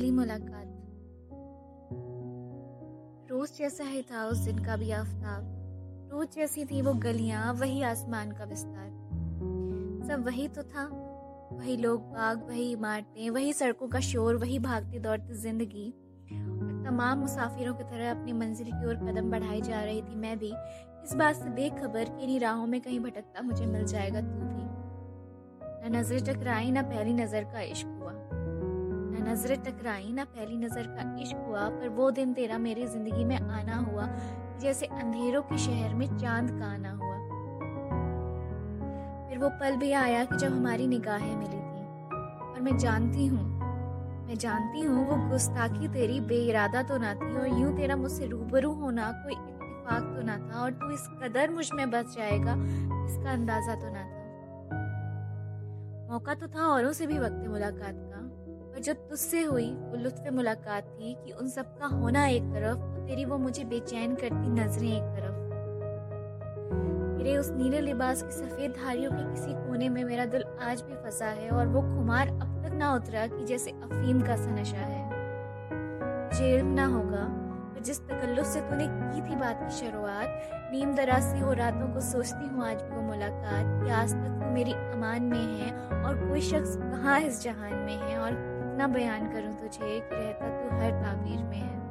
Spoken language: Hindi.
पहली मुलाकात। रोज जैसा ही था उस दिन का भी आफ्ताब। रोज जैसी थी वो गलियाँ, वही आसमान का विस्तार। सब वही तो था। वही लोग बाग, वही इमारतें, वही सड़कों का शोर, वही भागती दौड़ती ज़िंदगी। तमाम मुसाफिरों की तरह अपनी मंजिल की ओर कदम बढ़ाई जा रही थी। मैं भी इस बात से बेखबर कि इन्हीं राहों में कहीं भटकता मुझे मिल जाएगा, तू भी। न नज़र टकराई, ना पहली नज़र का इश्क हुआ। न नज़र टकराई, ना पहली नज़र का इश्क हुआ, पर वो दिन तेरा मेरी ज़िंदगी में आना हुआ, जैसे अंधेरों के शहर में चाँद का आना हुआ। फिर वो पल भी आया कि जब हमारी निगाहें मिली थी। और मैं जानती हूँ, मैं जानती हूँ वो गुस्ताखी तेरी बेइरादा तो ना थी, और यूँ तेरा मुझसे रूबरू होना कोई इत्तेफाक तो ना था, और तू इस कदर मुझमें बस जाएगा, इसका अंदाज़ा तो ना था। मौका तो था औरों से भी वक्त मुलाकात का। पर जो तुझसे हुई, वो लुत्फ मुलाकात थी कि उन सब का होना एक तरफ़ और तेरी वो मुझे बेचैन करती नज़रें एक तरफ़। मेरे उस नीले लिबास की सफ़ेद धारियों के किसी कोने में मेरा दिल आज भी फंसा है और वो खुमार अब तक ना उतरा कि जैसे अफीम का सा नशा है। जेल ना होगा, पर जिस तकल्लुफ से तूने की थी बात की शुरुआत, नीम दराज से हो रातों को सोचती हूँ आज भी वो मुलाकात कि आज तक तू मेरी अमान में है और कोई शख्स कहाँ इस जहान में है और कितना बयान करूँ तुझे कि रहता तू हर ताबीर में है।